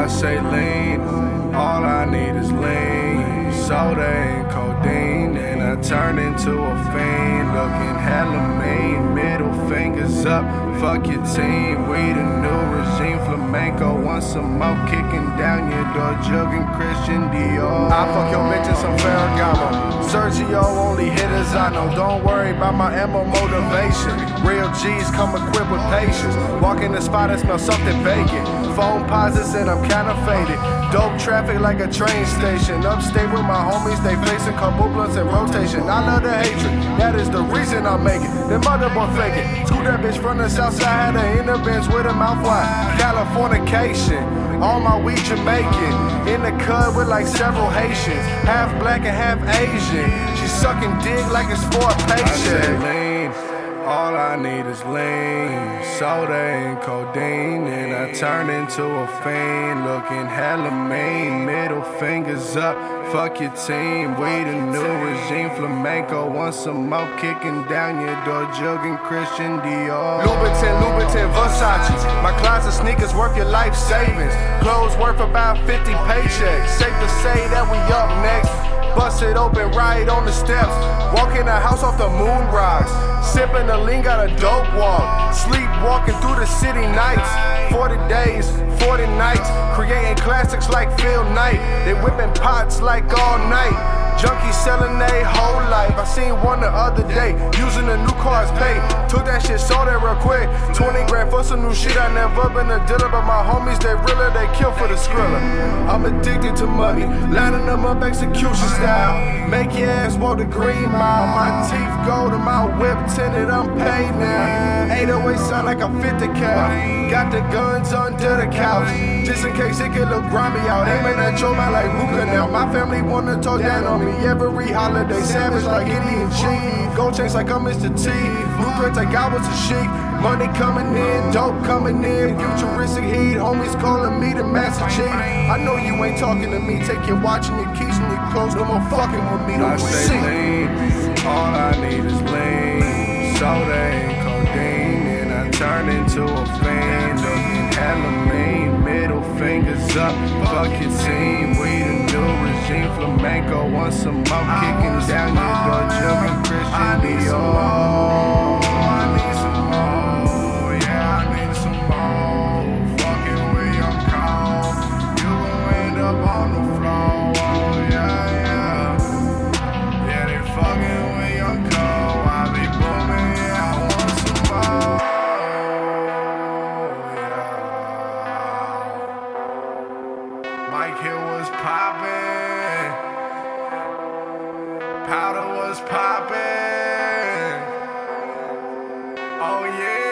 I say lean, all I need is lean. Soda and codeine, and I turn into a fiend. Looking hella mean, middle fingers up, fuck your team. We the new regime, flamenco. Want some more kicking down your door, jugging Christian Dior. I fuck your bitch in some Ferragamo. Sergio only hitters I know. Don't worry about my ammo motivation. Real G's come equipped with patience. Walk in the spot and smell something bacon. Phone pauses and I'm kinda faded. Dope traffic like a train station. Upstate with my homies, they facing couple blunts in I love the hatred, that is the reason I make it. Them mother boy fake it. Scoot that bitch from the south side, had her in the bench with a mouth wide. Californication. All my weed Jamaican. In the cut with like several Haitians. Half black and half Asian. She sucking dick like it's for a patient. lean. All I need is lean, soda and codeine, and I turn into a fiend. Looking hella mean, middle fingers up, fuck your team. We the new regime, flamenco. Want some more kicking down your door, jugging Christian Dior. Louboutin, Louboutin, Versace. My closet sneakers worth your life savings. Clothes worth about 50 paychecks. Safe to say that we up next. Bust it open right on the steps. Walk in the house off the moon rocks. Sipping the lean, got a dope walk. Sleep walking through the city nights. 40 days, 40 nights. Creating classics like Phil Knight. They whipping pots like all night. Junkies selling their whole life. I seen one the other day using a new car's pay. Took that shit, sold it real quick. 20 grand for some new shit. I never been a dealer, but my homies, they realer, they kill for the skrilla. I'm addicted to money, lining them up execution style. Make your ass walk the green mile. My teeth gold and my whip tinted, I'm paid now. 808 sound like a 50 cal. Got the guns under the couch, just in case it could look grimy out. Aiming at your man like Luca now. My family wanna talk down on me every holiday. Savage like Indian chief. Gold chains like I'm Mr. T. Blueprints like I was a sheik. Money coming in, dope coming in. Futuristic heat, homies calling me the Master Chief. I know you ain't talking to me. Take your watch and your keys and your clothes. No more fucking with me. Don't I say lean, all I need is lean. Soda and codeine, and I turn into a fiend. Hella mean, middle fingers up. Fuck your team, we the new regime. Flamenco want some more kicking down your door, jumping Christian Dior. popping. Powder was poppin'. Oh yeah.